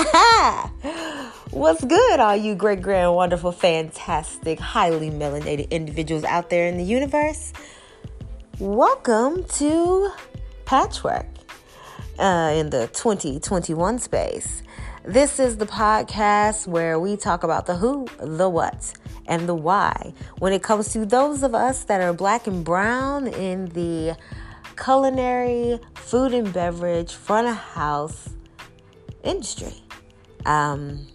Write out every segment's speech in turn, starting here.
What's good, all you great, grand, wonderful, fantastic, highly melanated individuals out there in the universe? Welcome to Patchwork uh, in the 2021 space. This is the podcast where we talk about the who, the what, and the why when it comes to those of us that are black and brown in the culinary, food and beverage, front of house industry. Um,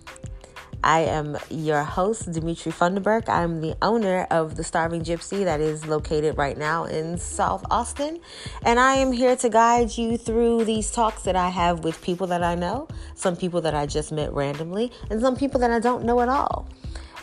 I am your host, Dimitri Funderburk. I'm the owner of the Starving Gypsy that is located right now in South Austin. And I am here to guide you through these talks that I have with people that I know, some people that I just met randomly, and some people that I don't know at all.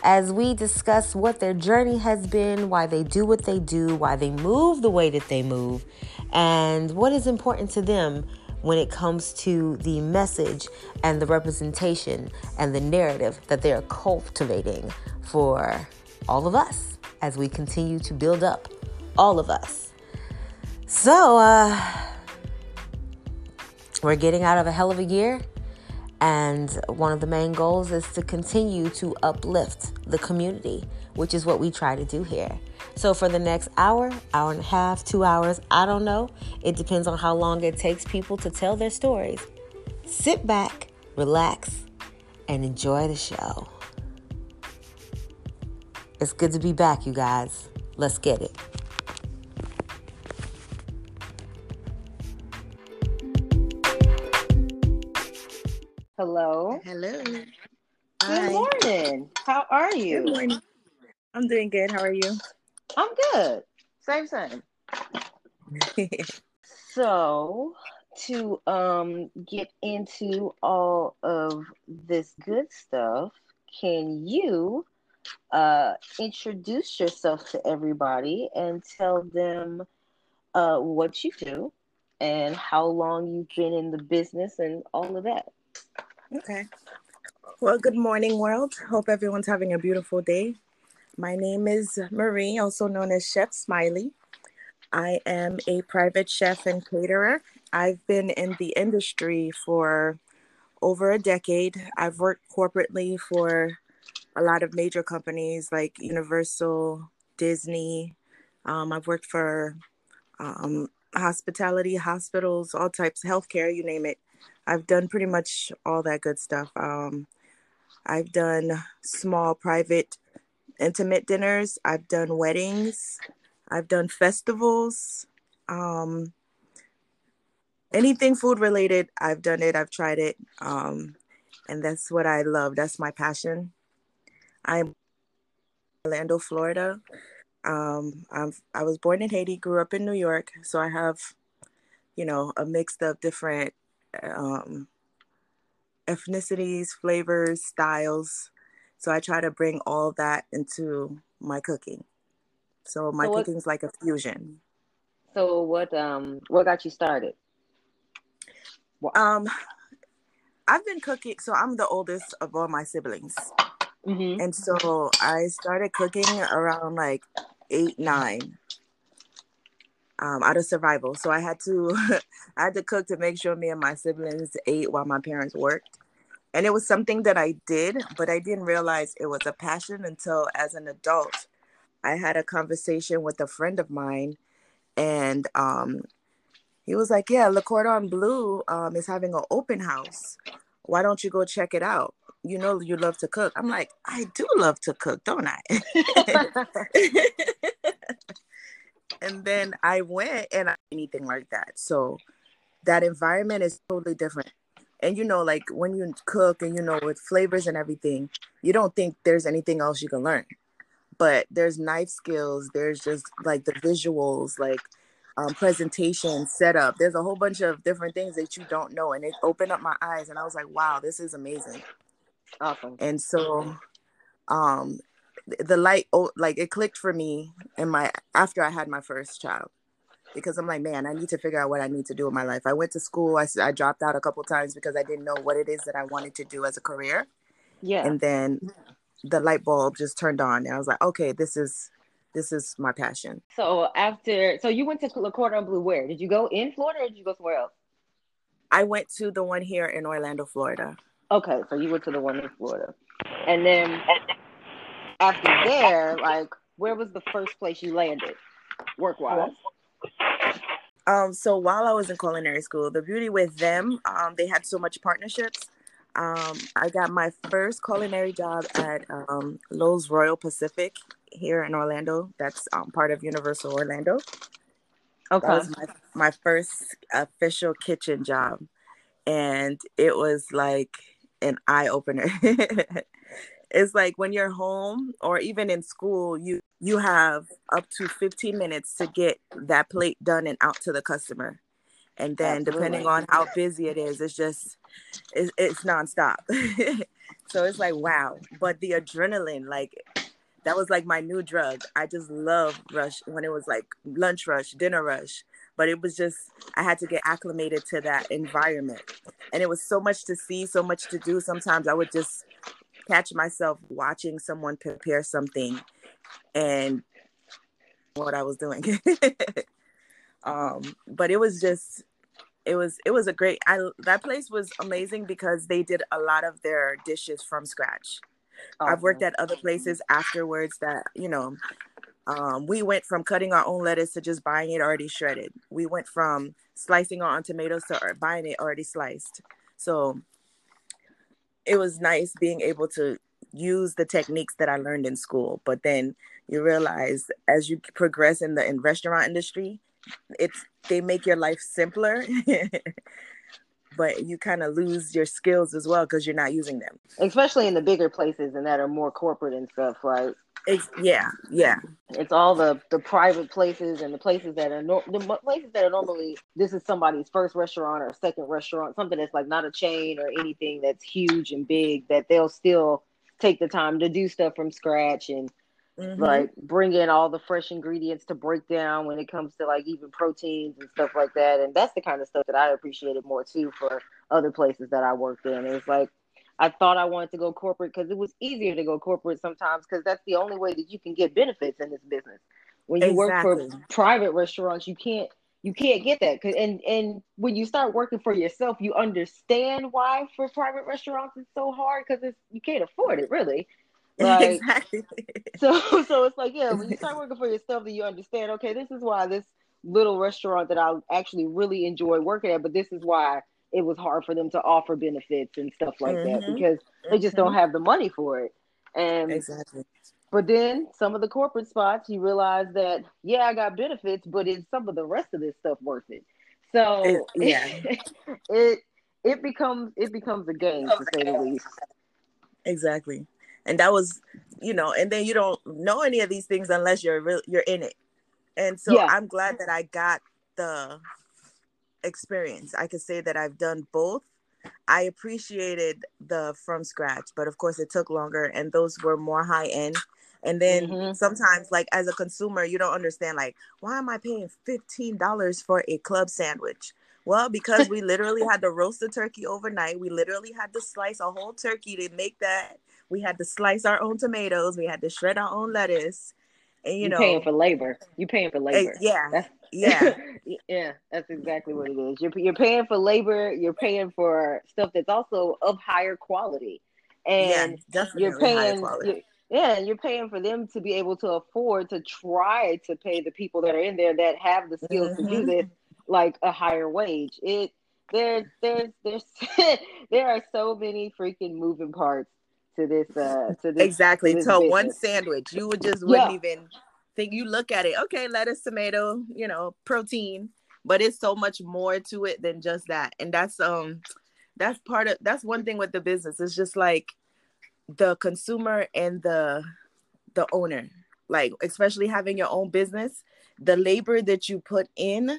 As we discuss what their journey has been, why they do what they do, why they move the way that they move, and what is important to them when it comes to the message and the representation and the narrative that they are cultivating for all of us as we continue to build up all of us. So, uh, we're getting out of a hell of a year. And one of the main goals is to continue to uplift the community, which is what we try to do here. So, for the next hour, hour and a half, two hours, I don't know. It depends on how long it takes people to tell their stories. Sit back, relax, and enjoy the show. It's good to be back, you guys. Let's get it. Hello. Hello. Good Hi. morning. How are you? Good morning. I'm doing good. How are you? I'm good. Same, same. So, to um get into all of this good stuff, can you uh introduce yourself to everybody and tell them uh what you do and how long you've been in the business and all of that? okay. Well, good morning, world. Hope everyone's having a beautiful day. My name is Marie, also known as Chef Smily. I am a private chef and caterer. I've been in the industry for over a decade. I've worked corporately for a lot of major companies like Universal, Disney. Um, I've worked for um, hospitality, hospitals, all types, of healthcare, you name it. I've done pretty much all that good stuff. Um, I've done small, private, intimate dinners. I've done weddings. I've done festivals. Um, anything food related, I've done it. I've tried it. Um, and that's what I love. That's my passion. I'm Orlando, Florida. Um, I'm, I was born in Haiti, grew up in New York. So I have, you know, a mix of different um, ethnicities, flavors, styles. So I try to bring all that into my cooking. So my So what- cooking's like a fusion. So, what um what got you started? Um, I've been cooking. So I'm the oldest of all my siblings, Mm-hmm. and so I started cooking around like eight, nine. Um, out of survival, so I had to, I had to cook to make sure me and my siblings ate while my parents worked, and it was something that I did, but I didn't realize it was a passion until as an adult, I had a conversation with a friend of mine, and um, he was like, "Yeah, Le Cordon Bleu um, is having an open house. Why don't you go check it out? You know you love to cook." I'm like, "I do love to cook, don't I?" and then I went and I anything like that. So that environment is totally different. And you know, like when you cook and you know with flavors and everything, you don't think there's anything else you can learn. But there's knife skills, there's just like the visuals, like um, presentation, setup. There's a whole bunch of different things that you don't know. And it opened up my eyes and I was like, wow, this is amazing. awesome. And so um the light oh, like it clicked for me in my after I had my first child because I'm like, man, I need to figure out what I need to do in my life. I went to school. I, I dropped out a couple times because I didn't know what it is that I wanted to do as a career. Yeah. And then the light bulb just turned on, and I was like, okay, this is this is my passion. so after, so you went to Le Cordon Bleu. Where did you go in Florida, or did you go somewhere else? I went to the one here in Orlando, Florida. Okay, so you went to the one in Florida, and then after there, like, where was the first place you landed, work wise? Um, so while I was in culinary school, the beauty with them, um, they had so much partnerships. Um, I got my first culinary job at um, Loews Royal Pacific here in Orlando. That's um, part of Universal Orlando. Okay. That was my, my first official kitchen job. And it was like an eye opener. it's like when you're home or even in school, you you have up to 15 minutes to get that plate done and out to the customer. And then Absolutely. depending on how busy it is, it's just it's, it's nonstop. so it's like wow. But the adrenaline, like that was like my new drug. I just love rush when it was like lunch rush, dinner rush. But it was just I had to get acclimated to that environment. And it was so much to see, so much to do. Sometimes I would just catch myself watching someone prepare something and what I was doing. um, but it was just it was it was a great I that place was amazing because they did a lot of their dishes from scratch. I've worked at other places afterwards that, you know, um, we went from cutting our own lettuce to just buying it already shredded. We went from slicing our own tomatoes to buying it already sliced. So it was nice being able to use the techniques that I learned in school. But then you realize as you progress in the in restaurant industry, it's they make your life simpler. but you kind of lose your skills as well because you're not using them. Especially in the bigger places and that are more corporate and stuff, right? It's, yeah, yeah. It's all the the private places and the places that are no, the places that are normally this is somebody's first restaurant or second restaurant, something that's like not a chain or anything that's huge and big that they'll still take the time to do stuff from scratch and mm-hmm. like bring in all the fresh ingredients to break down when it comes to like even proteins and stuff like that. And that's the kind of stuff that I appreciated more too for other places that I worked in. It was like I thought I wanted to go corporate because it was easier to go corporate sometimes because that's the only way that you can get benefits in this business. When you exactly. work for private restaurants, you can't you can't get that. And and when you start working for yourself, you understand why for private restaurants it's so hard because it's you can't afford it really. Like, exactly. So so it's like yeah, when you start working for yourself, then you understand. Okay, this is why this little restaurant that I actually really enjoy working at, but this is why it was hard for them to offer benefits and stuff like mm-hmm. that because they just mm-hmm. don't have the money for it. And exactly. But then some of the corporate spots, you realize that yeah, I got benefits, but is some of the rest of this stuff worth it? So it, yeah, it it becomes it becomes a game to say the least. Exactly, and that was you know, and then you don't know any of these things unless you're real, you're in it. And so yeah. I'm glad that I got the experience. I could say that I've done both. I appreciated the from scratch, but of course it took longer and those were more high end. And then mm-hmm. sometimes like as a consumer, you don't understand like why am I paying $15 for a club sandwich? Well, because we literally had to roast the turkey overnight. We literally had to slice a whole turkey to make that. We had to slice our own tomatoes. We had to shred our own lettuce. And you, you know, paying for labor. You're paying for labor. yeah. That's- yeah yeah that's exactly what it is you're, you're paying for labor you're paying for stuff that's also of higher quality and yeah, you're paying you're, yeah you're paying for them to be able to afford to try to pay the people that are in there that have the skills mm-hmm. to do mm-hmm. this like a higher wage it there's there's there's there are so many freaking moving parts to this uh to this exactly to so one sandwich you would just wouldn't yeah. even think you look at it, okay, lettuce, tomato, you know, protein, but it's so much more to it than just that. And that's um that's part of that's one thing with the business. It's just like the consumer and the the owner. Like especially having your own business, the labor that you put in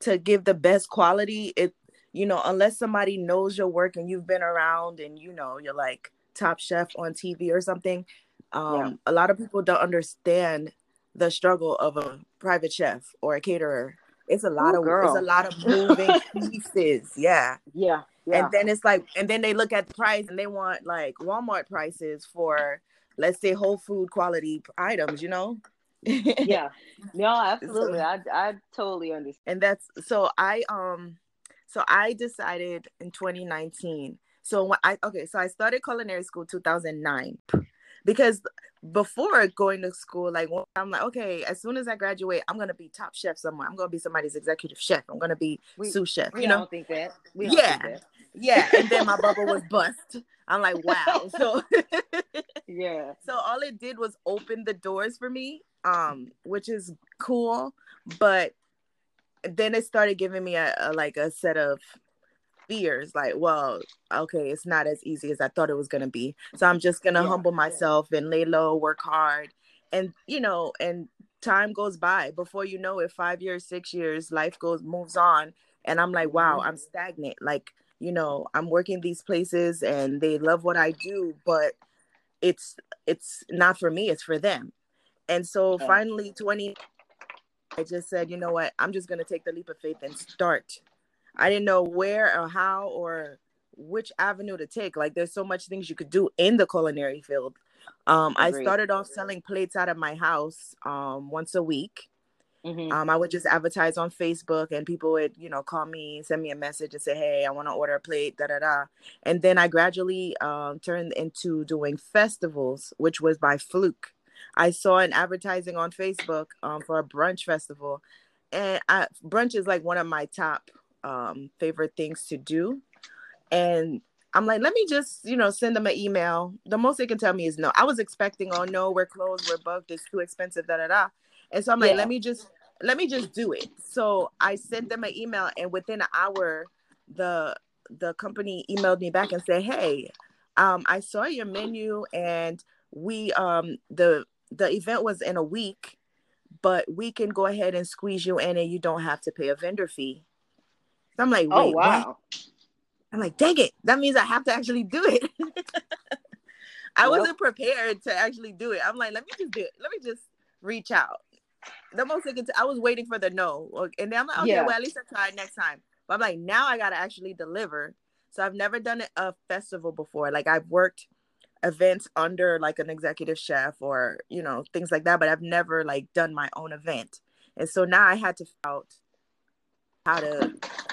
to give the best quality, it you know, unless somebody knows your work and you've been around and you know, you're like top chef on TV or something, um, yeah. a lot of people don't understand the struggle of a private chef or a caterer. It's a lot Ooh, of girl. it's a lot of moving pieces. Yeah. Yeah. Yeah. And then it's like, and then they look at the price and they want like Walmart prices for, let's say, whole food quality items, you know? yeah. No, absolutely. So, I I totally understand. And that's so I um so I decided in 2019 So when I okay, so I started culinary school 2009 because before going to school, like I'm like, okay, as soon as I graduate, I'm gonna be top chef somewhere. I'm gonna be somebody's executive chef. I'm gonna be we, sous chef. We you know, don't think that. We yeah, think that. yeah. And then my bubble was bust. I'm like, wow. So yeah. So all it did was open the doors for me, um, which is cool. But then it started giving me a, a like a set of fears like well okay it's not as easy as i thought it was going to be. So i'm just going to yeah. humble myself and lay low work hard and you know and time goes by. Before you know it five years six years life goes moves on and i'm like wow mm-hmm. i'm stagnant. Like you know i'm working these places and they love what i do but it's it's not for me it's for them. And so finally 20 i just said you know what? I'm just going to take the leap of faith and start I didn't know where or how or which avenue to take. Like there's so much things you could do in the culinary field. Um, I started off selling plates out of my house um, once a week. Mm-hmm. Um, I would just advertise on Facebook, and people would, you know, call me, send me a message, and say, "Hey, I want to order a plate." Da da da. And then I gradually um, turned into doing festivals, which was by fluke. I saw an advertising on Facebook um, for a brunch festival, and I, brunch is like one of my top um, favorite things to do. And I'm like, let me just, you know, send them an email. The most they can tell me is no. I was expecting, oh no, we're closed, we're booked, it's too expensive, da da da. And so I'm like, yeah. let me just let me just do it. So I sent them an email and within an hour, the the company emailed me back and said, Hey, um, I saw your menu and we um the the event was in a week, but we can go ahead and squeeze you in and you don't have to pay a vendor fee. I'm like, oh, wait, oh, wow. What? I'm like, dang it. That means I have to actually do it. I yep. wasn't prepared to actually do it. I'm like, let me just do it. Let me just reach out. The most I t- I was waiting for the no. And then I'm like, okay, yeah. well, at least I try next time. But I'm like, now I got to actually deliver. So I've never done a festival before. Like I've worked events under like an executive chef or, you know, things like that. But I've never like done my own event. And so now I had to out how to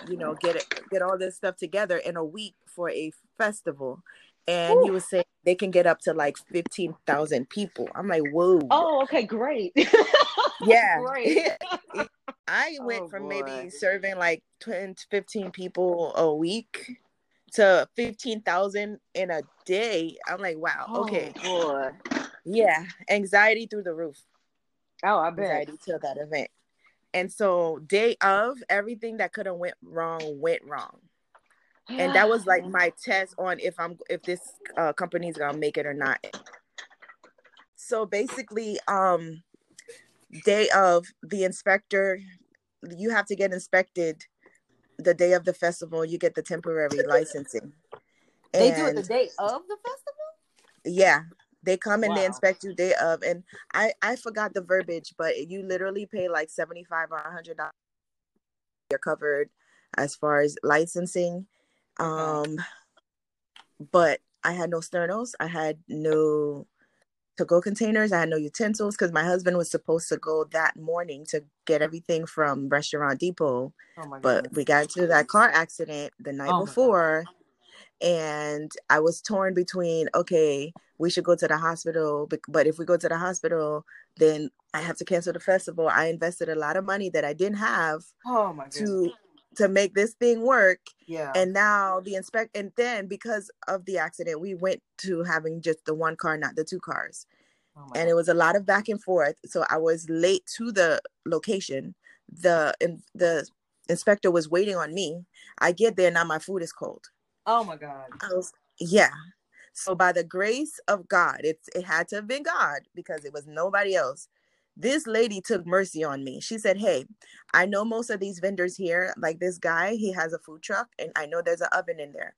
you know get it get all this stuff together in a week for a festival and Ooh. he was saying they can get up to like 15,000 people. I'm like, whoa. Oh, okay, great. yeah. great. I went oh, from boy. maybe serving like 10 15 people a week to 15,000 in a day. I'm like, wow, oh, okay. Boy. Yeah, anxiety through the roof. Oh, I bet. Anxiety to that event. And so day of everything that could have went wrong went wrong. Yeah. And that was like my test on if I'm if this uh, company's gonna make it or not. So basically, um, day of the inspector, you have to get inspected the day of the festival. You get the temporary licensing. They and, do it the day of the festival. Yeah, they come and wow. they inspect you day of, and I I forgot the verbiage, but you literally pay like seventy five or hundred dollars. You're covered as far as licensing, um, but I had no sternos. I had no to go containers. I had no utensils because my husband was supposed to go that morning to get everything from Restaurant Depot. Oh but we got into that car accident the night oh before and I was torn between okay, we should go to the hospital, but if we go to the hospital, then I have to cancel the festival. I invested a lot of money that I didn't have oh my to to make this thing work. Yeah. And now the inspect and then because of the accident, we went to having just the one car, not the two cars. Oh and God. it was a lot of back and forth. So I was late to the location. The in, the inspector was waiting on me. I get there now my food is cold. Oh my God. Was, yeah. So by the grace of God, it's it had to have been God because it was nobody else. This lady took mercy on me. She said, Hey, I know most of these vendors here, like this guy, he has a food truck, and I know there's an oven in there.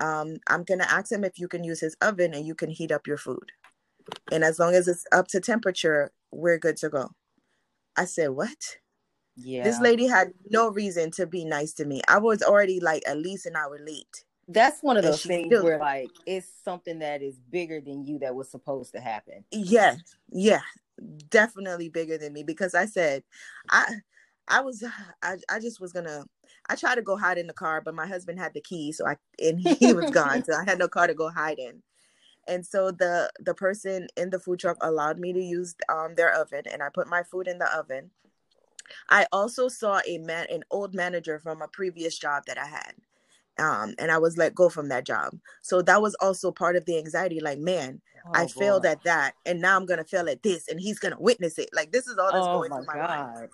Um, I'm gonna ask him if you can use his oven and you can heat up your food. And as long as it's up to temperature, we're good to go. I said, What? Yeah. This lady had no reason to be nice to me. I was already like at least an hour late that's one of those things still, where like it's something that is bigger than you that was supposed to happen. Yeah, yeah, definitely bigger than me because I said, I I was I, I just was gonna I tried to go hide in the car, but my husband had the key, so I and he was gone, so I had no car to go hide in. And so the the person in the food truck allowed me to use um their oven, and I put my food in the oven. I also saw a man, an old manager from a previous job that I had, um, and I was let go from that job. So that was also part of the anxiety. Like, man, oh, I boy. failed at that, and now I'm gonna fail at this, and he's gonna witness it. Like, this is all that's oh, going through my God. mind.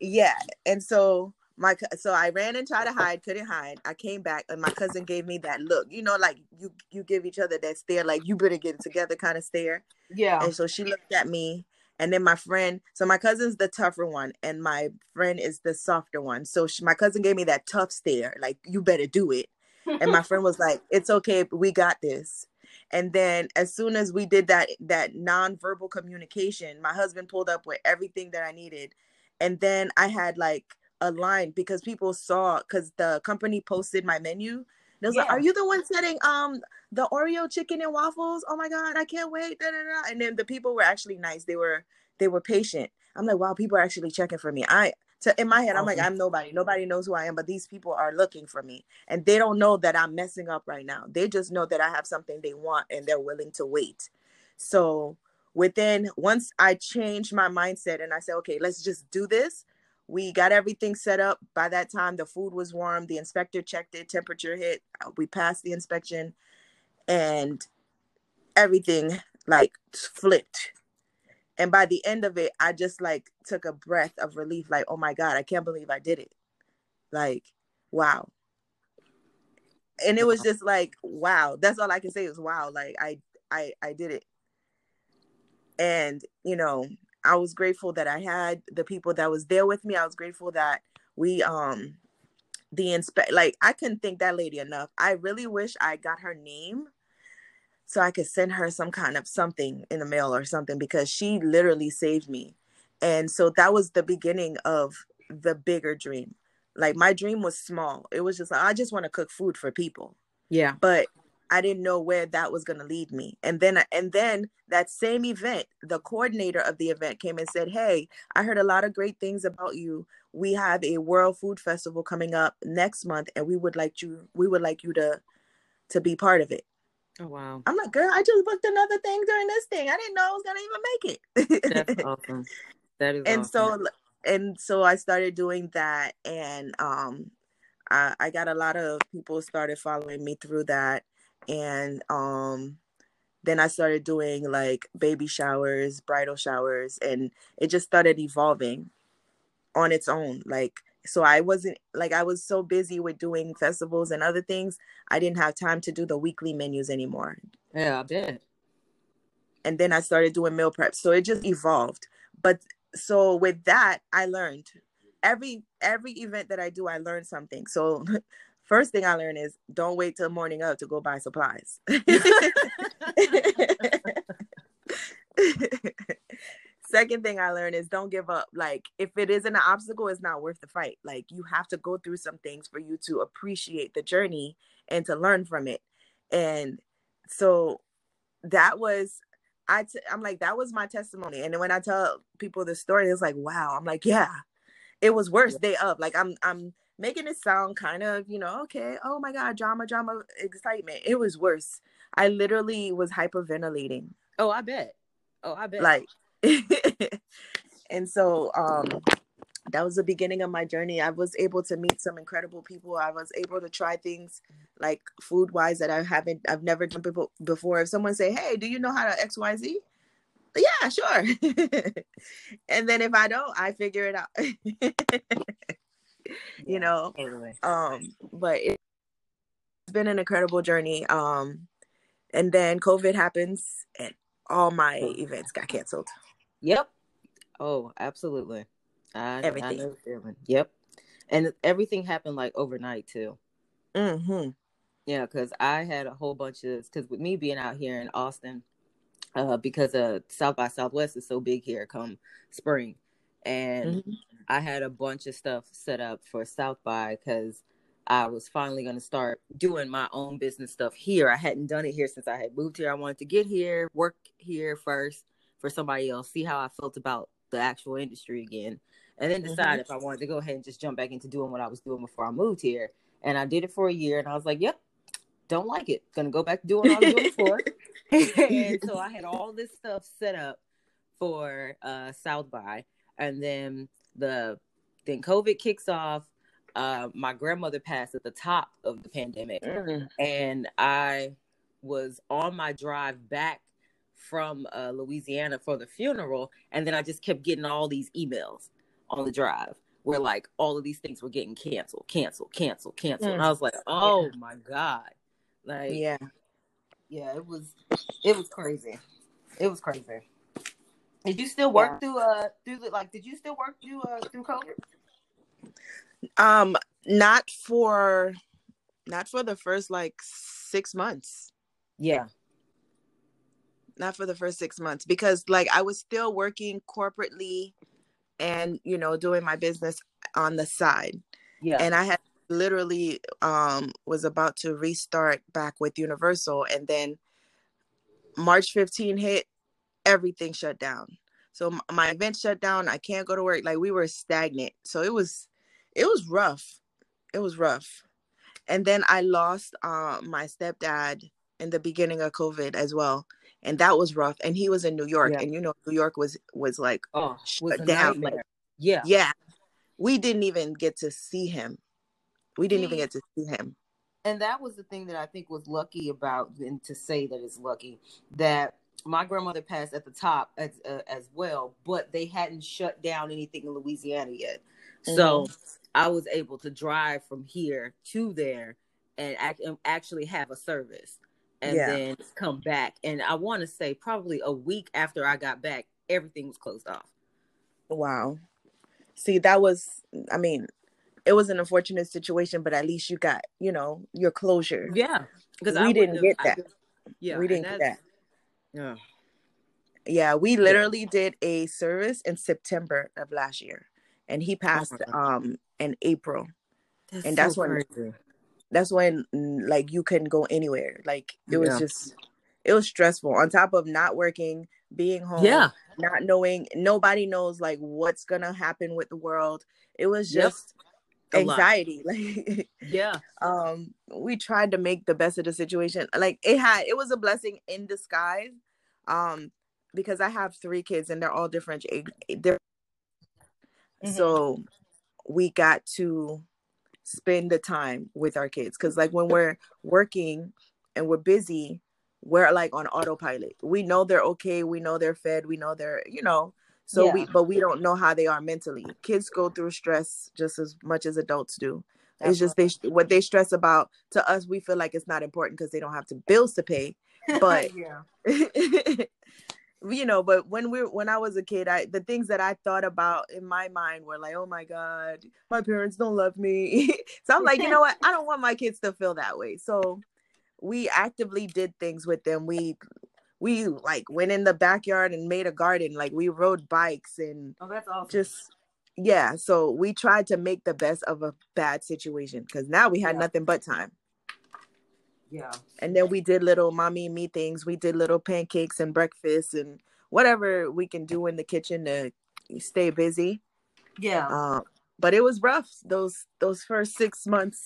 Yeah, and so my so I ran and tried to hide, couldn't hide. I came back and my cousin gave me that look, you know, like you you give each other that stare, like you better get it together kind of stare. Yeah. And so she looked at me, and then my friend, so my cousin's the tougher one, and my friend is the softer one. So she, my cousin gave me that tough stare, like you better do it. and my friend was like, "It's okay, we got this." And then as soon as we did that that nonverbal communication, my husband pulled up with everything that I needed, and then I had like a line because people saw because the company posted my menu. They was yeah. like, "Are you the one setting um the Oreo chicken and waffles? Oh my god, I can't wait!" Da, da, da. And then the people were actually nice. They were they were patient. I'm like, wow, people are actually checking for me. I to in my head, I'm like, I'm nobody. Nobody knows who I am, but these people are looking for me, and they don't know that I'm messing up right now. They just know that I have something they want, and they're willing to wait. So within once I changed my mindset and I said, okay, let's just do this we got everything set up. By that time the food was warm. The inspector checked it. Temperature hit. Uh, we passed the inspection and everything like flipped. And by the end of it i just like took a breath of relief like oh my god i can't believe i did it. Like wow. And it was just like wow. That's all i can say is wow like i i i did it. And you know I was grateful that I had the people that was there with me. I was grateful that we um the inspect like I couldn't thank that lady enough. I really wish I got her name so I could send her some kind of something in the mail or something because she literally saved me. And so that was the beginning of the bigger dream. Like my dream was small. It was just like I just want to cook food for people. Yeah. But I didn't know where that was going to lead me. And then and then that same event, the coordinator of the event came and said, "Hey, I heard a lot of great things about you. We have a World Food Festival coming up next month and we would like you we would like you to to be part of it." Oh wow. I'm like, "Girl, I just booked another thing during this thing. I didn't know I was going to even make it." That's awesome. That is And awesome. so and so I started doing that and um I, I got a lot of people started following me through that and um then I started doing like baby showers, bridal showers, and it just started evolving on its own. Like, so I wasn't like I was so busy with doing festivals and other things, I didn't have time to do the weekly menus anymore. Yeah, I bet. And then I started doing meal prep. So it just evolved. But so with that, I learned every every event that I do, I learn something. So First thing I learned is don't wait till morning up to go buy supplies. Second thing I learned is don't give up. Like if it isn't an obstacle, it's not worth the fight. Like you have to go through some things for you to appreciate the journey and to learn from it. And so that was I t- I'm like that was my testimony. And then when I tell people the story, it's like, wow. I'm like, yeah, it was worse day up. Like I'm I'm making it sound kind of, you know, okay, oh my God, drama, drama, excitement. It was worse. I literally was hyperventilating. Oh, I bet. Oh, I bet. Like, and so, um, that was the beginning of my journey. I was able to meet some incredible people. I was able to try things like food wise that I haven't, I've never done before. If someone say, "Hey, do you know how to X Y Z?" Yeah, sure. and then if I don't, I figure it out. you know? totally. um but it's been an incredible journey um and then covid happens and all my events got canceled. Yep. Oh absolutely. I, everything. I yep. And everything happened like overnight too. Mm-hmm. Yeah because i had a whole bunch of because with me being out here in austin uh because of south by southwest is so big here come spring and mm-hmm. I had a bunch of stuff set up for South by because I was finally going to start doing my own business stuff here. I hadn't done it here since I had moved here. I wanted to get here, work here first for somebody else, see how I felt about the actual industry again. and then decide mm-hmm. if I wanted to go ahead and just jump back into doing what I was doing before I moved here. And I did it for a year, and I was like, "Yep, don't like it. Gonna go back to doing what I was doing before." and so I had all this stuff set up for uh, South by, and then the then COVID kicks off. Uh, my grandmother passed at the top of the pandemic, mm. and I was on my drive back from uh, Louisiana for the funeral, and then I just kept getting all these emails on the drive where like all of these things were getting canceled, canceled, canceled, canceled. Mm. And I was like, oh yeah. my god, like yeah, yeah, it was it was crazy, it was crazy. Did you still work yeah. through uh through the like? Did you still work through uh through COVID? Um, not for, not for the first like six months. Yeah. Not for the first six months because like I was still working corporately and you know doing my business on the side. Yeah. And I had literally um was about to restart back with Universal and then March 15 hit everything shut down. So my event shut down. I can't go to work. Like we were stagnant. So it was, it was rough. It was rough. And then I lost uh, my stepdad in the beginning of COVID as well, and that was rough. And he was in New York, yeah. and you know New York was was like oh shut down. Like, yeah, yeah. We didn't even get to see him. We didn't even get to see him. And that was the thing that I think was lucky about, and to say that it's lucky that my grandmother passed at the top as uh, as well, but they hadn't shut down anything in Louisiana yet. Mm-hmm. So I was able to drive from here to there and act, actually have a service and yeah. then come back. And I want to say probably a week after I got back, everything was closed off. Wow. See, that was I mean, it was an unfortunate situation, but at least you got, you know, your closure. Yeah. Because we I didn't get that. yeah. We didn't get that. Yeah. Yeah, we literally did a service in September of last year, and he oh passed oh um in April, that's and that's so when crazy. that's when mm, like you couldn't go anywhere. Like it was yeah. just it was stressful. On top of not working, being home, yeah, not knowing nobody knows like what's gonna happen with the world. It was just. Yep anxiety like yeah. um we tried to make the best of the situation like it had it was a blessing in disguise um because i have three kids and they're all different age they're, mm-hmm. so we got to spend the time with our kids because like when we're working and we're busy we're like on autopilot. We know they're okay we know they're fed we know they're you know so yeah. we, but we don't know how they are mentally. Kids go through stress just as much as adults do. It's just they what they stress about. To us, we feel like it's not important because they don't have to bills to pay. But you know. But when we when I was a kid, I the things that I thought about in my mind were like, oh my god, my parents don't love me. so I'm like, you know what? I don't want my kids to feel that way. So we actively did things with them. We we like went in the backyard and made a garden. Like we rode bikes and oh, that's awesome. just yeah. So we tried to make the best of a bad situation because now we had yeah. nothing but time. Yeah. And then we did little mommy and me things. We did little pancakes and breakfast and whatever we can do in the kitchen to stay busy. Yeah. Uh, but it was rough those those first six months.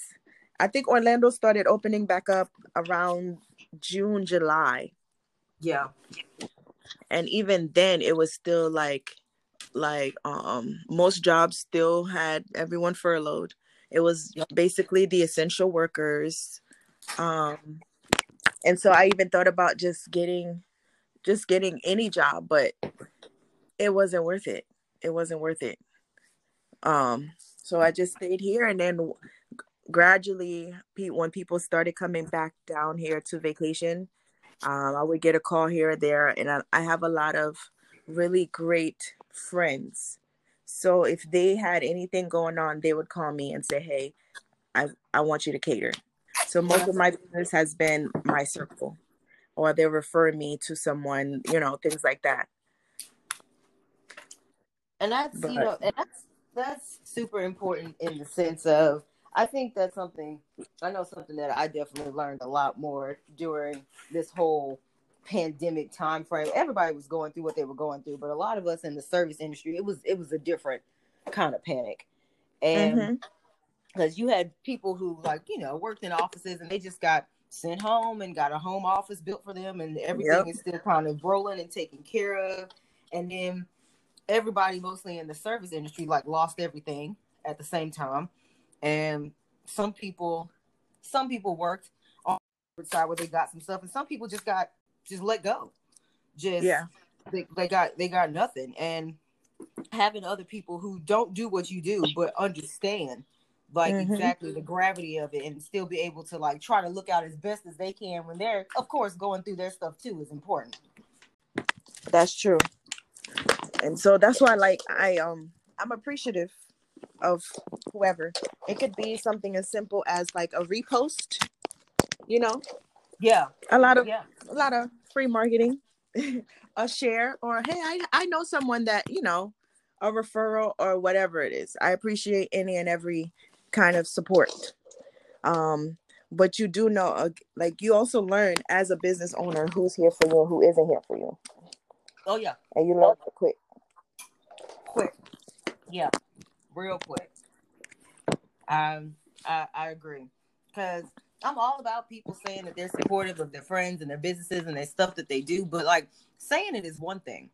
I think Orlando started opening back up around June, July. Yeah. And even then it was still like like um most jobs still had everyone furloughed. It was basically the essential workers. Um and so I even thought about just getting just getting any job, but it wasn't worth it. It wasn't worth it. Um so I just stayed here and then gradually when people started coming back down here to vacation um, I would get a call here or there, and I, I have a lot of really great friends. So if they had anything going on, they would call me and say, "Hey, I I want you to cater." So most of my business has been my circle, or they refer me to someone, you know, things like that. And that's but, you know, and that's that's super important in the sense of I think that's something I know something that I definitely learned a lot more during this whole pandemic time frame. Everybody was going through what they were going through, but a lot of us in the service industry, it was it was a different kind of panic. And mm-hmm. because you had people who like you know worked in offices and they just got sent home and got a home office built for them and everything Yep. is still kind of rolling and taken care of and then everybody mostly in the service industry like lost everything at the same time and some people some people worked on the side where they got some stuff and some people just got just let go just Yeah. they, they got they got nothing and having other people who don't do what you do but understand like Mhm. exactly the gravity of it and still be able to like try to look out as best as they can when they're of course going through their stuff too is important That's true. And so that's why like I um I'm appreciative of whoever. It could be something as simple as like a repost, you know, yeah a lot of yeah a lot of free marketing, a share, or hey, I, I know someone that, you know, a referral or whatever it is. I appreciate any and every kind of support. Um, but you do know, uh, like, you also learn as a business owner who's here for you and who isn't here for you. oh yeah And you learn to quit. quick yeah real quick um i i agree because i'm all about people saying that they're supportive of their friends and their businesses and their stuff that they do but like saying it is one thing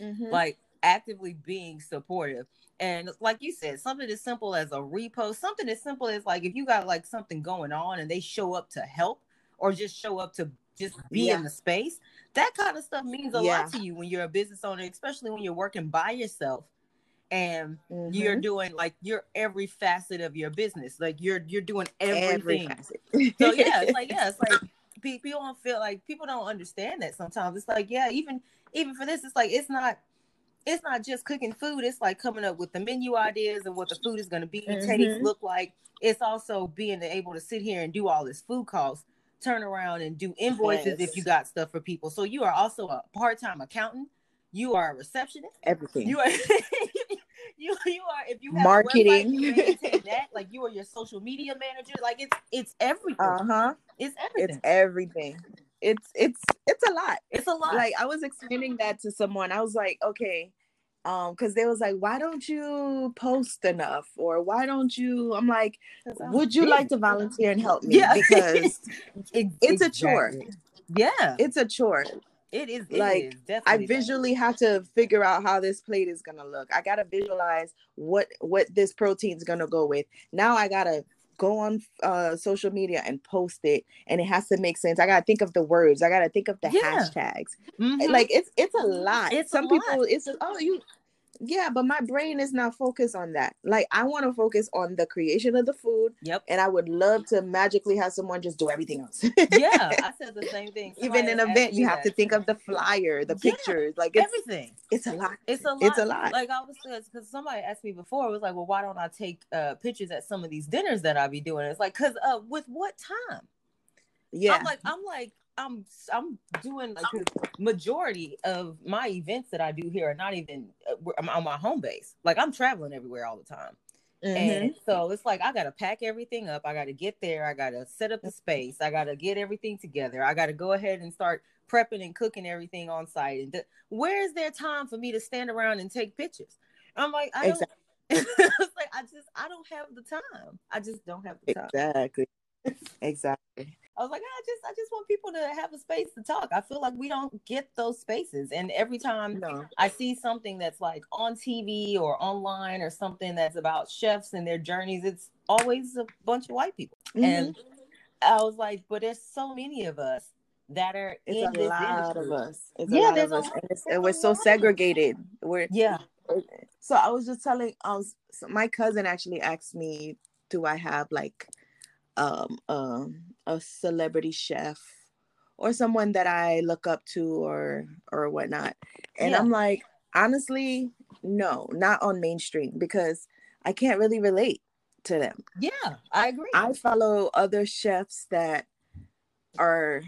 Mm-hmm. like actively being supportive and like you said something as simple as a repost something as simple as like if you got like something going on and they show up to help or just show up to just be Yeah. in the space that kind of stuff means a Yeah. lot to you when you're a business owner especially when you're working by yourself and you're Mm-hmm. doing like you're every facet of your business like you're you're doing everything facet. so yeah, it's like yeah, it's like people don't feel like people don't understand that sometimes. It's like yeah, even even for this, it's like it's not it's not just cooking food. It's like coming up with the menu ideas and what the food is going to be, taste, Mhm. look like. It's also being able to sit here and do all this food costs, turn around and do invoices if you got stuff for people. So you are also a part time accountant. You are a receptionist. everything. You are you you are if you have Marketing. website, you that. Like you are your social media manager. Like it's it's everything. Uh huh. It's everything It's everything. It's it's it's a lot. It's, a lot. Like I was explaining that to someone. I was like, okay, um, because they was like, why don't you post enough, or why don't you? I'm like, would you like to volunteer and help me? Yeah. Because it's a chore. Yeah, it's a chore. It is. It like, is, I definitely that. visually have to figure out how this plate is gonna look. I gotta visualize what what this protein's gonna go with. Now I gotta go on uh social media and post it and it has to make sense. I gotta think of the words. I gotta think of the Yeah. hashtags. Mhm. Like it's it's a lot. It's Some lot. people it's oh you yeah, but my brain is not focused on that. Like I want to focus on the creation of the food Yep. and I would love to magically have someone just do everything else. Yeah, I said the same thing. Even Somebody in an event, you have to think of the flyer, the Yeah, pictures. Like it's everything. it's a lot. It's a lot. It's a lot. Like I was because somebody asked me before, it was like, well, why don't I take uh, pictures at some of these dinners that I be doing? It's like, cause uh, with what time? Yeah. I'm like, I'm like, I'm I'm doing like the majority of my events that I do here are not even uh, I'm on my home base. Like I'm traveling everywhere all the time. Mhm. And so it's like I gotta pack everything up. I gotta get there. I gotta set up the space. I gotta get everything together. I gotta go ahead and start prepping and cooking everything on site. And th- where is there time for me to stand around and take pictures? I'm like, I don't. it's like I just I don't have the time. I just don't have the time. Exactly. Exactly. I was like, I just I just want people to have a space to talk. I feel like we don't get those spaces. And every time No. I see something that's like on TV or online or something that's about chefs and their journeys, it's always a bunch of white people. Mhm. And I was like, but there's so many of us that are It's in a this lot industry. of us. It's Yeah, a lot there's us. lot- And, it's, there's we're so lot segregated. We're Yeah. so I was just telling um so my cousin actually asked me, do I have like um um a celebrity chef or someone that I look up to or or whatnot. And Yeah. I'm like, honestly, no, not on mainstream because I can't really relate to them. Yeah, I agree. I follow other chefs that are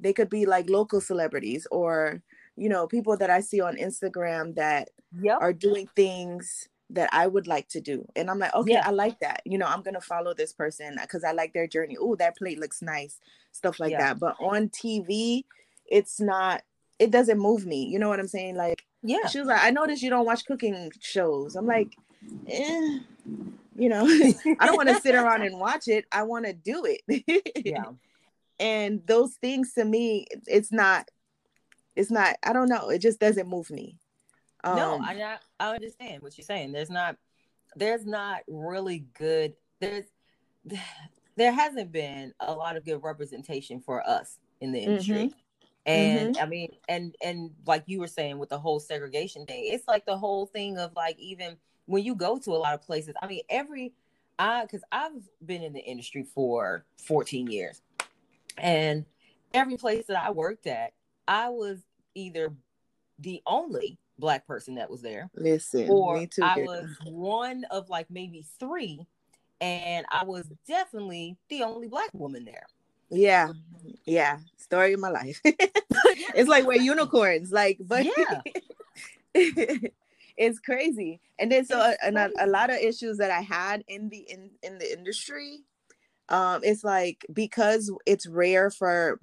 they could be like local celebrities or you know people that I see on Instagram that yep. are doing things that I would like to do and I'm like okay Yeah. I like that you know I'm going to follow this person cuz I like their journey oh that plate looks nice stuff like Yeah. that but on TV it's not it doesn't move me you know what I'm saying like Yeah. she was like I noticed you don't watch cooking shows I'm like eh, you know, I don't want to sit around and watch it. I want to do it. yeah. And those things to me, it's not, it's not, I don't know. It just doesn't move me. No, Um, I I understand what you're saying. There's not there's not really good there's there hasn't been a lot of good representation for us in the industry. And I mean, and and like you were saying with the whole segregation thing, it's like the whole thing of like even when you go to a lot of places. I mean, every I because I've been in the industry for 14 years, and every place that I worked at, I was either the only black person that was there, listen, or me too. I girl. was one of like maybe three, and I was definitely the only black woman there. Yeah, yeah. Story of my life. it's like we're unicorns, like, but Yeah. it's crazy. And then so a, a, a lot of issues that I had in the in in the industry, um, it's like because it's rare for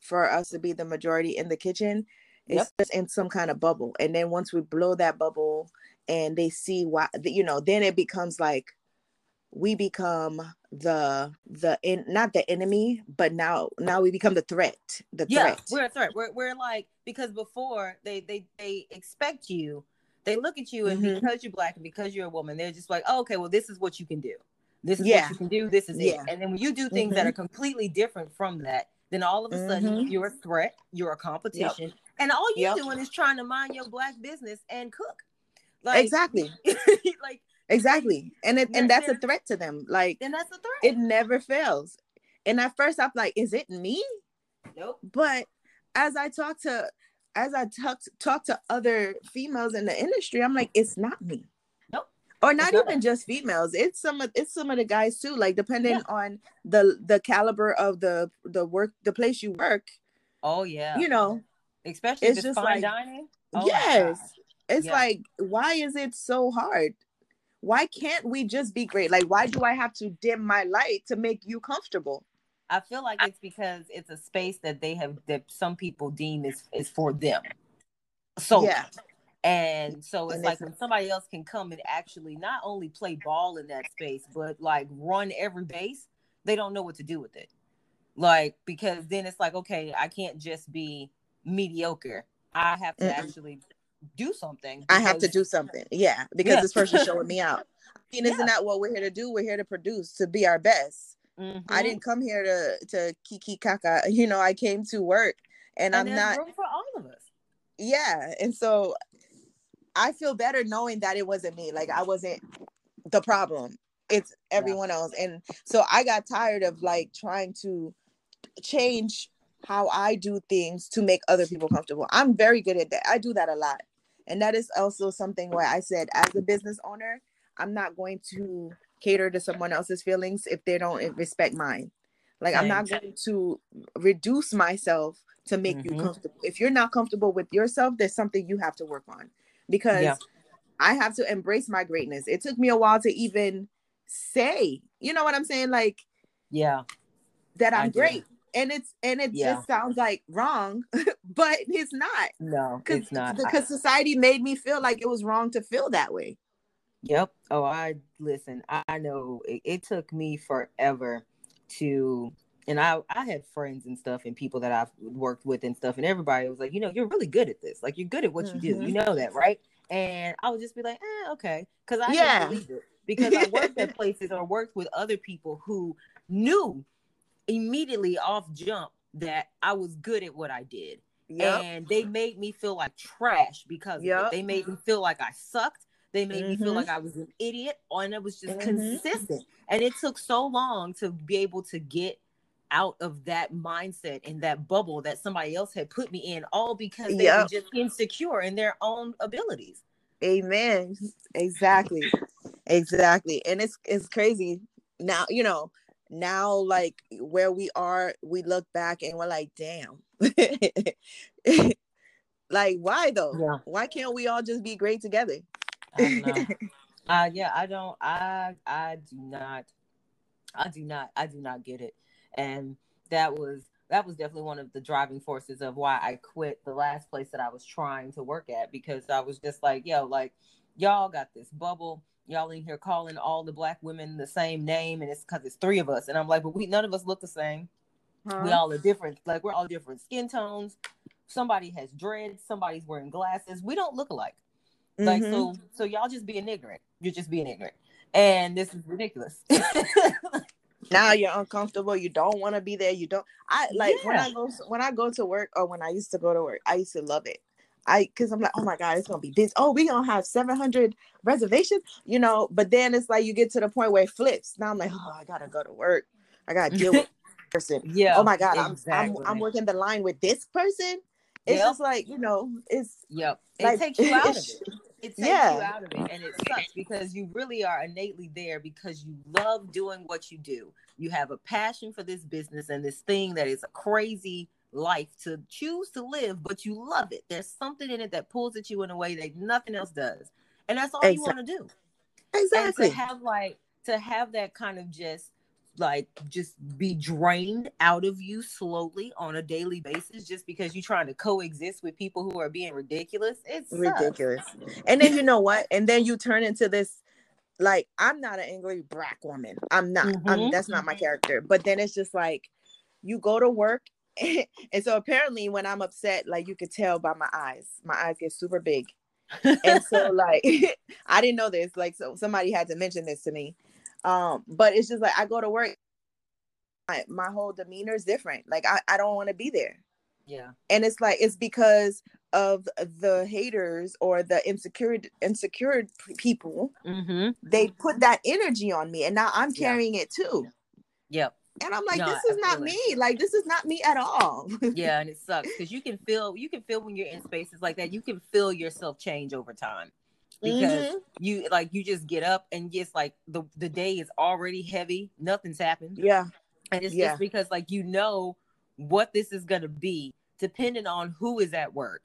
for us to be the majority in the kitchen, it's just in some kind of bubble. And then once we blow that bubble and they see why you know, then it becomes like we become the the in not the enemy but now now we become the threat the yeah, threat we're a threat. We're we're like because before they they they expect you, they look at you and Mhm. because you're black and because you're a woman, they're just like, oh, okay, well, this is what you can do. This is Yeah. what you can do. This is Yeah. it. And then when you do things that Mhm. are completely different from that, then all of a sudden Mhm. you're a threat. You're a competition, and all you're Yep. doing is trying to mind your black business and cook. Like exactly like exactly and it, and that's a threat to them like and that's a threat. it never fails and at first i'm like is it me nope. but as i talk to as i talk talk to other females in the industry i'm like it's not me Nope. or not not even just females it's some of it's some of the guys too like depending Yeah. on the the caliber of the the work the place you work Oh yeah. you know especially it's just fine like- dining. Oh, yes it's Yeah. like why is it so hard why can't we just be great like why do i have to dim my light to make you comfortable I feel like it's because it's a space that they have that some people deem is is for them. So yeah and so it's And like it's- when somebody else can come and actually not only play ball in that space, but like run every base, they don't know what to do with it. Like because then it's like, okay, I can't just be mediocre. I have to Mm-mm. actually do something. i have to do something yeah because Yeah. this person's showing me out i mean isn't Yeah. that what we're here to do we're here to produce to be our best i Mhm. didn't come here to to kiki kaka you know i came to work and, and i'm not room for all of us. yeah and so i feel better knowing that it wasn't me like i wasn't the problem it's everyone else and so i got tired of like trying to change how i do things to make other people comfortable i'm very good at that i do that a lot and that is also something where i said as a business owner i'm not going to cater to someone else's feelings if they don't respect mine like i'm not going to reduce myself to make you Mhm. comfortable if you're not comfortable with yourself there's something you have to work on because Yeah. I have to embrace my greatness. It took me a while to even say, you know what I'm saying, like Yeah. that I'm great. And it's and it Yeah. just sounds like wrong, but it's not No, it's not. Because society made me feel like it was wrong to feel that way. Yep. Oh, I listen. I know it, it took me forever to, and I I had friends and stuff and people that I've worked with and stuff, and everybody was like, you know, you're really good at this. Like you're good at what you do. You know that, right? And I would just be like, eh, okay, because I Yeah. believe it because I worked at places or worked with other people who knew immediately off jump that I was good at what I did Yep. and they made me feel like trash because Yep. They made me feel like I sucked. They made me feel Mhm. like I was an idiot, and it was just Mhm. consistent. And it took so long to be able to get out of that mindset and that bubble that somebody else had put me in, all because they were just insecure in their own abilities. Amen. Exactly. Exactly. And it's it's crazy. Now, you know, now like where we are, we look back and we're like, damn. like why though? Yeah. Why can't we all just be great together? I uh yeah, I don't I I do not I do not I do not get it. And that was that was definitely one of the driving forces of why I quit the last place that I was trying to work at because I was just like, yo, like y'all got this bubble. Y'all in here calling all the black women the same name, and it's because it's three of us. And I'm like, but we none of us look the same. Huh? We all are different. Like we're all different skin tones. Somebody has dreads. Somebody's wearing glasses. We don't look alike. Like Mhm. so, so y'all just being ignorant. You're just being ignorant, and this is ridiculous. now you're uncomfortable you don't want to be there you don't i like when i go when i go to work or when i used to go to work i used to love it i because i'm like oh my god it's gonna be busy oh we gonna have 700 reservations you know but then it's like you get to the point where it flips now i'm like oh i gotta go to work i gotta deal with this person yeah. oh my god I'm, I'm i'm working the line with this person it's Yep. just like you know it's Yep. It like takes you out of it. It takes you out of it. And it sucks because you really are innately there because you love doing what you do. You have a passion for this business and this thing that is a crazy life to choose to live, but you love it. There's something in it that pulls at you in a way that nothing else does. And that's all you want to do. exactly And to have like to have that kind of just like just be drained out of you slowly on a daily basis just because you're trying to coexist with people who are being ridiculous. It's ridiculous. And then you know what? And then you turn into this like I'm not an angry black woman. I'm not. I'm, Mhm. that's not my character. But then it's just like you go to work and so apparently when I'm upset, like you could tell by my eyes, my eyes get super big. And so like I didn't know this. Like so somebody had to mention this to me. Um, but it's just like I go to work, my, my whole demeanor is different. Like I, I don't want to be there yeah. and it's like it's because of the haters or the insecure insecure people Mm-hmm. they put that energy on me and now i'm Yeah. carrying it too Yep. And i'm like No, this is not it. me like this is not me at all Yeah, and it sucks because you can feel you can feel when you're in spaces like that. You can feel yourself change over time because Mhm. you like you just get up and just like the the day is already heavy. Nothing's happened. yeah And it's Yeah. just because like you know what this is gonna be depending on who is at work.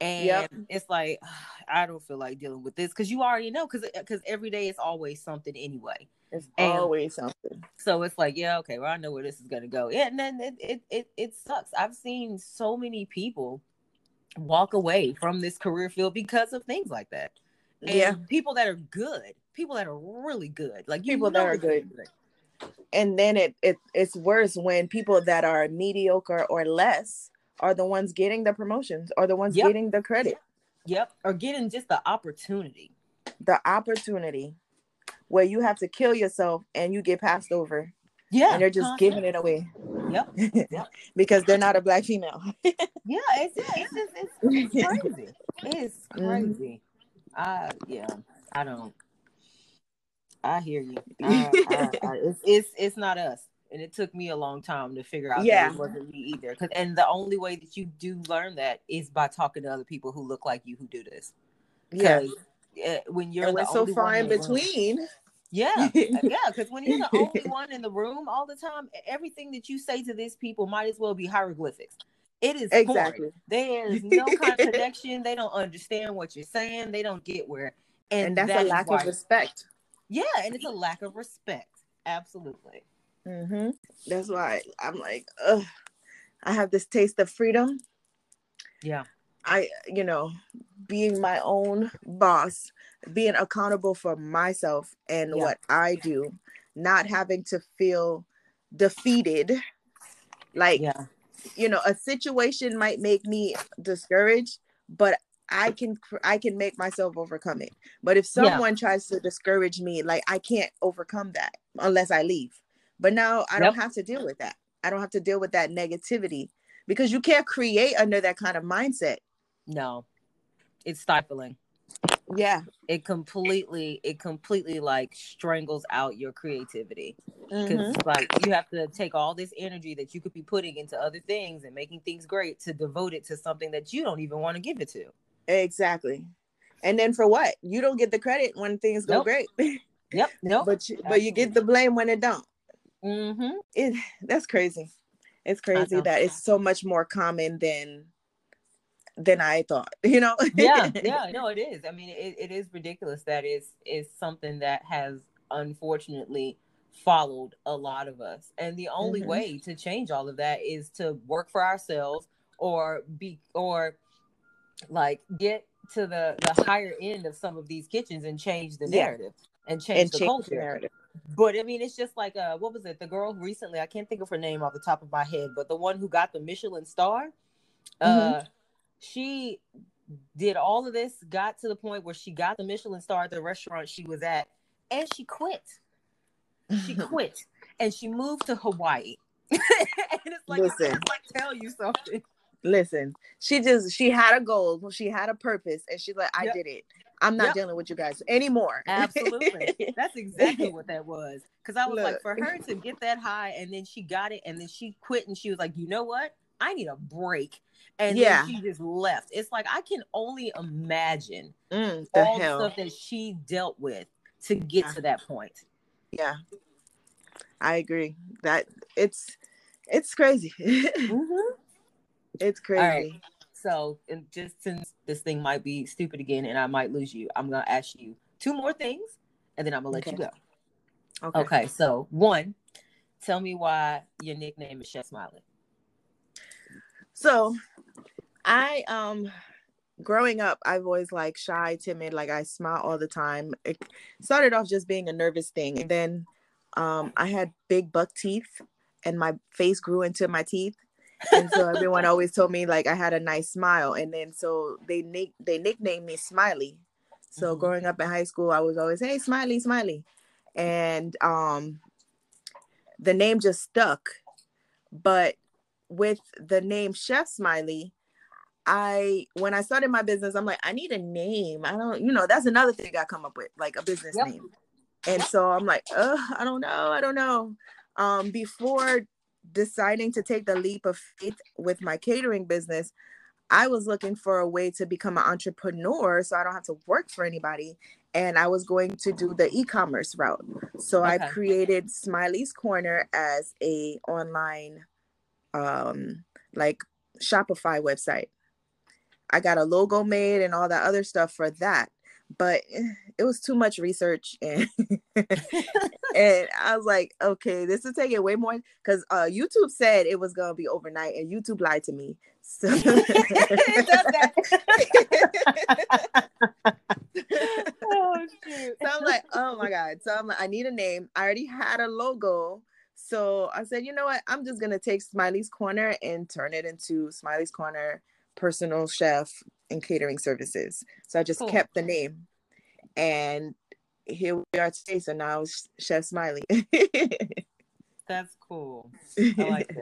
And Yep. it's like I don't feel like dealing with this because you already know because because every day is always something anyway. It's And- always something So it's like, yeah, okay, well, I know where this is gonna go. Yeah, and then it it it, it sucks. I've seen so many people walk away from this career field because of things like that. And yeah people that are good, people that are really good, like People that are they're good. and then it, it it's worse when people that are mediocre or less are the ones getting the promotions or the ones Yep. getting the credit Yep, or getting just the opportunity. the opportunity where you have to kill yourself and you get passed over Yeah, and they're just giving it away Yep. Yep. because they're not a black female. Yeah, it's it's just it's, it's crazy. It's Mhm. crazy. I yeah, I don't. I hear you. I, I, I, it's it's it's not us, and it took me a long time to figure out Yeah. that it wasn't me either. 'Cause- and the only way that you do learn that is by talking to other people who look like you who do this. yeah, uh, when you're and the so far one in the room- between. yeah, yeah, because when you're the only one in the room all the time, everything that you say to these people might as well be hieroglyphics. It is foreign. Exactly. There's no kind of connection. They don't understand what you're saying. They don't get where, and, And that's that a lack of respect. Yeah, and it's a lack of respect. Absolutely. hmm That's why I'm like, ugh, I have this taste of freedom. Yeah. I, you know, being my own boss, being accountable for myself and Yeah. what I do, not having to feel defeated. Like, Yeah. you know, a situation might make me discouraged, but I can I can make myself overcome it. But if Yeah. someone tries to discourage me, like I can't overcome that unless I leave. But now I don't have to deal with that. I don't have to deal with that negativity because you can't create under that kind of mindset. No, it's stifling. Yeah. It completely, it completely like strangles out your creativity. because Mhm. like you have to take all this energy that you could be putting into other things and making things great to devote it to something that you don't even want to give it to. Exactly. And then for what? You don't get the credit when things go Nope. great. Yep. Nope. but you, but you get the blame when it don't. mm-hmm. it that's crazy it's crazy that it's so much more common than than i thought you know Yeah. Yeah. No, it is. I mean, it, it is ridiculous that is is something that has unfortunately followed a lot of us. And the only Mhm. way to change all of that is to work for ourselves or be or like get to the the higher end of some of these kitchens and change the Yeah. narrative and change and the change culture. the narrative. But I mean, it's just like uh, what was it? The girl recently, I can't think of her name off the top of my head, but the one who got the Michelin star, uh, Mm-hmm. She did all of this, got to the point where she got the Michelin star at the restaurant she was at, and she quit. She quit, and she moved to Hawaii. and it's like, Listen. it's like tell you something. Listen, she just she had a goal, she had a purpose, and she's like, I Yep. did it. I'm not Yep. dealing with you guys anymore. Absolutely. That's exactly what that was. Because I was like, for her to get that high and then she got it and then she quit and she was like, you know what? I need a break. And Yeah. she just left. It's like I can only imagine Mm, the all hell. the stuff that she dealt with to get Yeah. to that point. Yeah, I agree. That it's it's crazy. it's crazy. right. So, and just since this thing might be stupid again and I might lose you, I'm gonna ask you two more things and then I'm gonna let you go. Okay. Okay, so one, tell me why your nickname is Chef Smily. So, I um growing up, I've always like shy, timid, like I smile all the time. It started off just being a nervous thing, and then um I had big buck teeth, and my face grew into my teeth, and so everyone always told me like I had a nice smile, and then so they nick they nicknamed me Smily. So Mhm. growing up in high school, I was always hey Smily, Smily, and um the name just stuck, but with the name Chef Smily, I when I started my business, I'm like, I need a name. I don't, you know, that's another thing I come up with, like a business Yep. name. And so I'm like, uh, I don't know, I don't know. Um, before deciding to take the leap of faith with my catering business, I was looking for a way to become an entrepreneur so I don't have to work for anybody. And I was going to do the e-commerce route. So I created Smily's Corner as a online um like Shopify website. I got a logo made and all that other stuff for that. But eh, it was too much research and and I was like, okay, this is taking way more because uh YouTube said it was gonna be overnight and YouTube lied to me. So oh shoot. so I'm like, oh my god. So I'm like, I need a name. I already had a logo. So I said, you know what? I'm just gonna take Smily's Corner and turn it into Smily's Corner personal chef and catering services. So I just Cool. kept the name. And here we are today. So now it's Chef Smily. That's cool. I like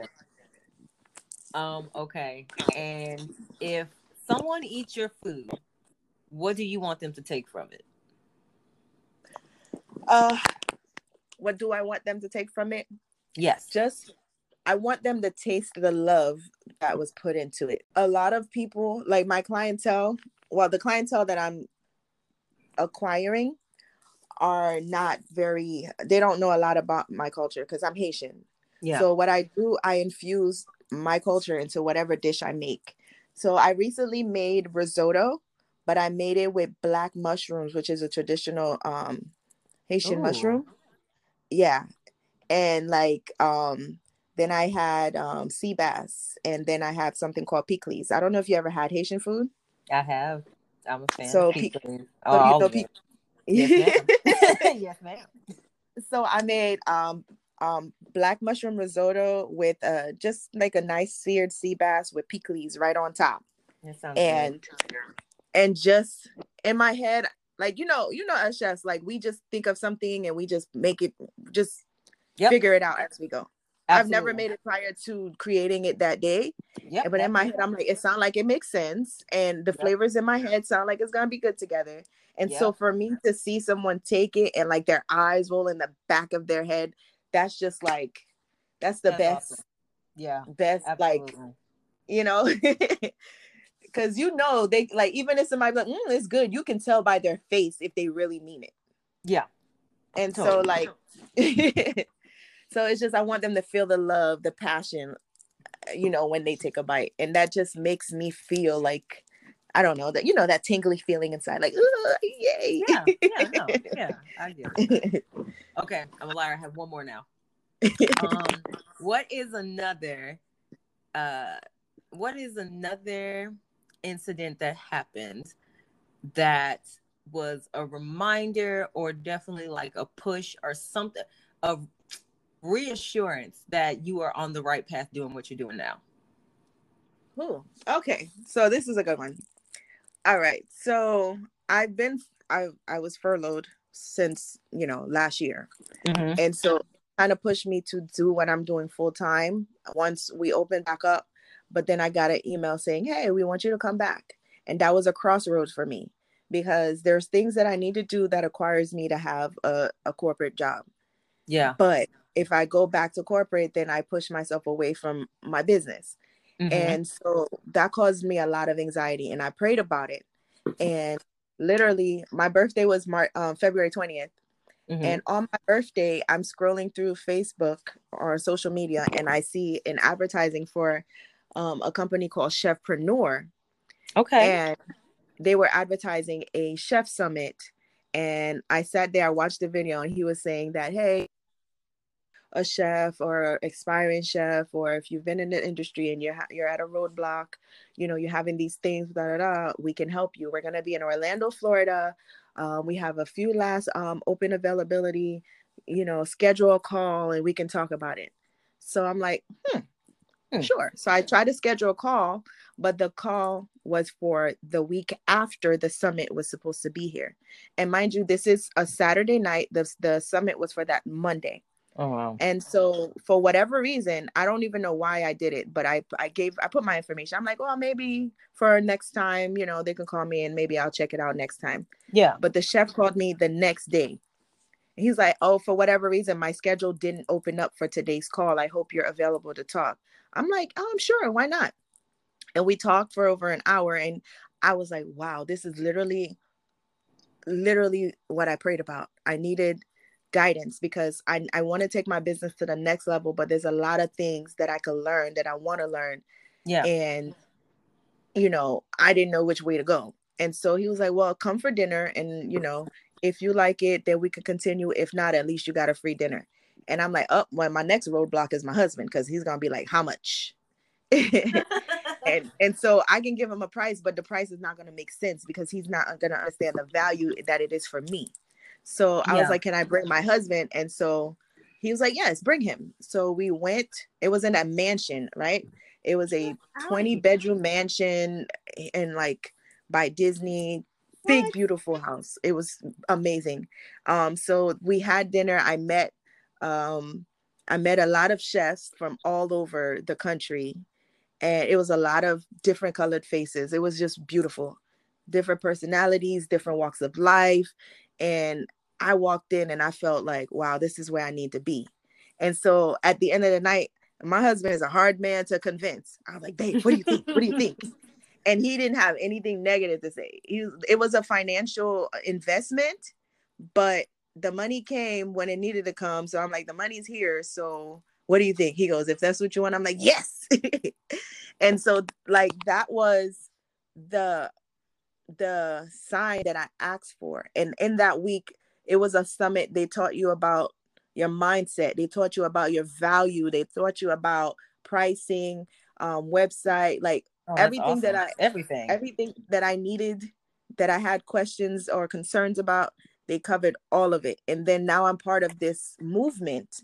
that. Um, okay. And if someone eats your food, what do you want them to take from it? uh what do I want them to take from it? Yes. just I want them to taste the love that was put into it. A lot of people, like my clientele, well, the clientele that I'm acquiring are not very they don't know a lot about my culture because I'm Haitian. Yeah. So what I do, I infuse my culture into whatever dish I make. So I recently made risotto, but I made it with black mushrooms, which is a traditional um Haitian Ooh. mushroom. Yeah. And like um then I had um sea bass and then I have something called pickles. I don't know if you ever had Haitian food. I have. I'm a fan So of pe- pickles. So Oh, you all know of Yes, ma'am. yes, ma'am. so I made um um black mushroom risotto with uh just like a nice seared sea bass with pickles right on top. And and just in my head like you know you know us chefs like we just think of something and we just make it just Yep. figure it out as we go good. i've never made it prior to creating it that day Yeah. but in my head i'm like it sounds like it makes sense and the Yep. flavors in my head sound like it's gonna be good together and so for me to see someone take it and like their eyes roll in the back of their head that's just like that's the That's best awesome. Yeah, best like you know because you know they like even if somebody like mm, it's good you can tell by their face if they really mean it yeah. and so like so it's just i want them to feel the love the passion you know when they take a bite and that just makes me feel like i don't know that you know that tingly feeling inside like "Ooh, yay Yeah, yeah, no, yeah, I get it. Okay, I'm a liar. I have one more now. Um, what is another, uh, what is another incident that happened that was a reminder or definitely like a push or something of reassurance that you are on the right path doing what you're doing now? Ooh, okay. So this is a good one. All right. So I've been I I was furloughed since, you know, last year. Mm-hmm. And so kind of pushed me to do what I'm doing full time once we opened back up. But then I got an email saying, Hey, we want you to come back. And that was a crossroads for me because there's things that I need to do that requires me to have a, a corporate job. Yeah. But if I go back to corporate, then I push myself away from my business. Mm-hmm. And so that caused me a lot of anxiety and I prayed about it. And literally my birthday was Mar- um, February 20th. Mm-hmm. And on my birthday, I'm scrolling through Facebook or social media and I see an advertising for um, a company called Chefpreneur. Okay. And they were advertising a chef summit. And I sat there, I watched the video, and he was saying that, hey, a chef or aspiring chef, or if you've been in the industry and you're you're at a roadblock, you know, you're having these things, da da da, we can help you. We're gonna be in Orlando, Florida. Um, we have a few last um, open availability. You know, schedule a call and we can talk about it. So I'm like, hmm, hmm. sure. So I tried to schedule a call, but the call was for the week after the summit was supposed to be here. And mind you, this is a Saturday night. The, the summit was for that Monday. Oh wow. And so for whatever reason, I don't even know why I did it, but I I gave I put my information. I'm like, well, maybe for next time, you know, they can call me and maybe I'll check it out next time. Yeah. But the chef called me the next day. He's like, "Oh, for whatever reason, my schedule didn't open up for today's call. I hope you're available to talk." I'm like, "Oh, I'm sure. Why not?" And we talked for over an hour and I was like, "Wow, this is literally literally what I prayed about. I needed guidance because I, I want to take my business to the next level, but there's a lot of things that I could learn that I want to learn. Yeah. And, you know, I didn't know which way to go. And so he was like, well, come for dinner. And, you know, if you like it, then we could continue. If not, at least you got a free dinner. And I'm like, oh, well, my next roadblock is my husband because he's going to be like, how much? and and so I can give him a price, but the price is not going to make sense because he's not going to understand the value that it is for me. So I yeah. was like, Can I bring my husband? And so he was like, Yes, bring him. So we went, it was in a mansion, right? It was a 20 bedroom mansion and like by Disney, big, what? beautiful house. It was amazing. Um, so we had dinner. I met um I met a lot of chefs from all over the country. And it was a lot of different colored faces. It was just beautiful. Different personalities, different walks of life and I walked in and I felt like, wow, this is where I need to be. And so at the end of the night, my husband is a hard man to convince. I was like, babe, what do you think? What do you think? and he didn't have anything negative to say. He, it was a financial investment, but the money came when it needed to come. So I'm like, the money's here. So what do you think? He goes, if that's what you want, I'm like, yes. and so like that was the the sign that I asked for. And in that week, it was a summit. They taught you about your mindset. They taught you about your value. They taught you about pricing, um, website, like oh, everything awesome. that I everything everything that I needed that I had questions or concerns about. They covered all of it. And then now I'm part of this movement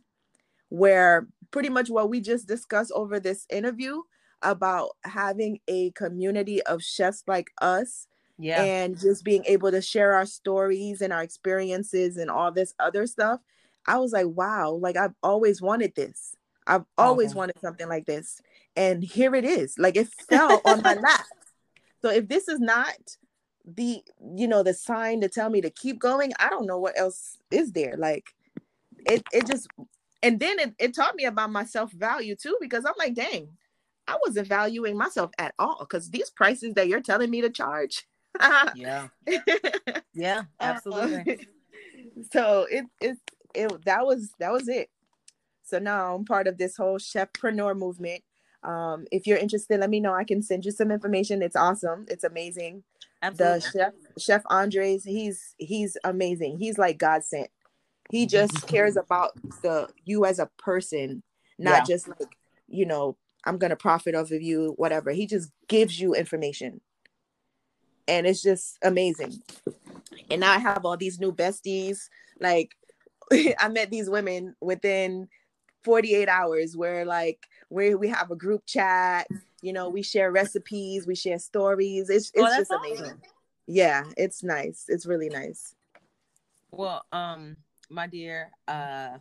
where pretty much what we just discussed over this interview about having a community of chefs like us yeah. and just being able to share our stories and our experiences and all this other stuff i was like wow like i've always wanted this. I've always wanted something like this. And here it is. Like it fell on my lap. So if this is not the you know the sign to tell me to keep going i don't know what else is there. Like it it just and then it, it taught me about my self-value too because i'm like dang i wasn't valuing myself at all because these prices that you're telling me to charge yeah. Yeah, absolutely. so it it it that was that was it. So now I'm part of this whole chefpreneur movement. Um, if you're interested, let me know. I can send you some information. It's awesome. It's amazing. Absolutely. The chef Chef Andres, he's he's amazing. He's like God sent. He just cares about the you as a person, not yeah. just like, you know, I'm gonna profit off of you, whatever. He just gives you information and it's just amazing. and now I have all these new besties. Like I met these women within 48 hours where like where we have a group chat, you know, we share recipes, we share stories. It's it's Oh, just amazing. Yeah, it's nice. It's really nice. Well, um, my dear, uh,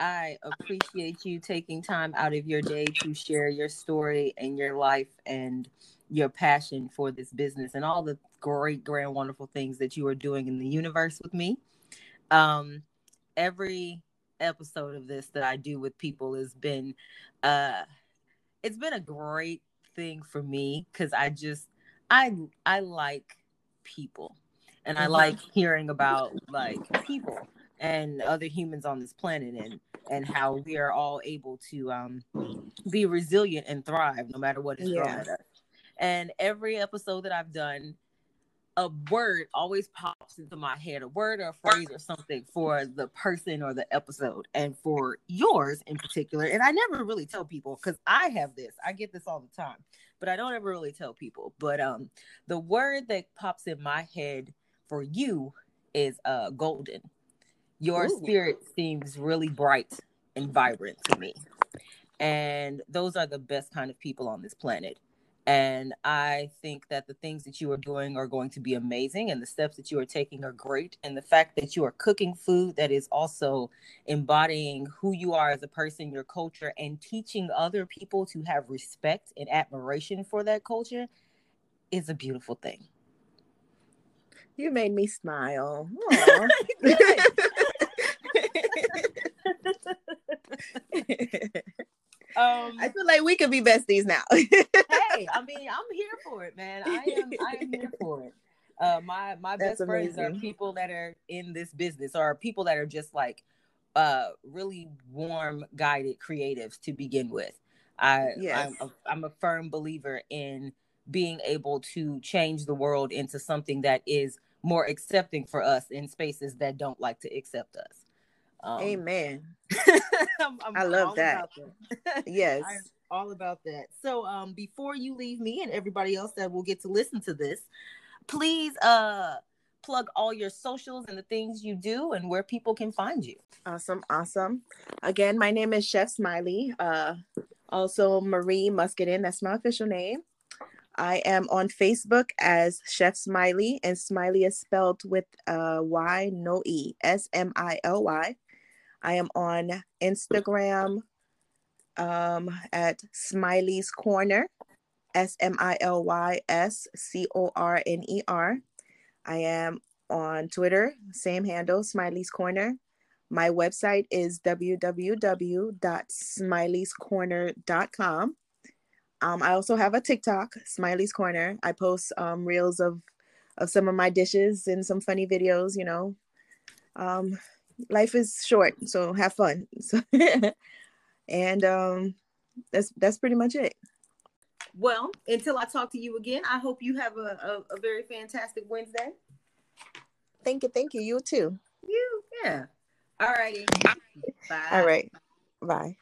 I appreciate you taking time out of your day to share your story and your life and your passion for this business and all the great, grand, wonderful things that you are doing in the universe with me. Um, every episode of this that I do with people has been, uh, it's been a great thing for me because I just, I, I like people and I Mhm. like hearing about like people and other humans on this planet and and how we are all able to um be resilient and thrive no matter what is thrown Yeah. at us. And every episode that I've done, a word always pops into my head, a word or a phrase or something for the person or the episode, and for yours in particular. And I never really tell people because I have this, I get this all the time, but I don't ever really tell people. But um, the word that pops in my head for you is uh golden. Your Ooh. spirit seems really bright and vibrant to me. And those are the best kind of people on this planet. And I think that the things that you are doing are going to be amazing, and the steps that you are taking are great. And the fact that you are cooking food that is also embodying who you are as a person, your culture, and teaching other people to have respect and admiration for that culture is a beautiful thing. You made me smile. Um, I feel like we could be besties now. hey, I mean, I'm here for it, man. I am I am here for it. Uh, my my That's best friends are people that are in this business or people that are just like uh really warm guided creatives to begin with. I Yes. I'm, a, I'm a firm believer in being able to change the world into something that is more accepting for us in spaces that don't like to accept us. Um, Amen. I'm- I'm I love that. that. Yes. I'm all about that. So um before you leave me and everybody else that will get to listen to this, please uh plug all your socials and the things you do and where people can find you. Awesome, awesome. Again, my name is Chef Smily. Uh, also Marie Muscadine. That's my official name. I am on Facebook as Chef Smily, and Smily is spelled with uh, Y, no E, S M I L Y. I am on Instagram um, at Smily's Corner, S M I L Y S C O R N E R. I am on Twitter, same handle, Smily's Corner. My website is www.smilyscorner.com. Um, I also have a TikTok, Smily's Corner. I post um, reels of of some of my dishes and some funny videos. You know, um, life is short, so have fun. So, and um, that's that's pretty much it. Well, until I talk to you again, I hope you have a, a, a very fantastic Wednesday. Thank you, thank you. You too. You, yeah. All righty. Bye. All right, bye.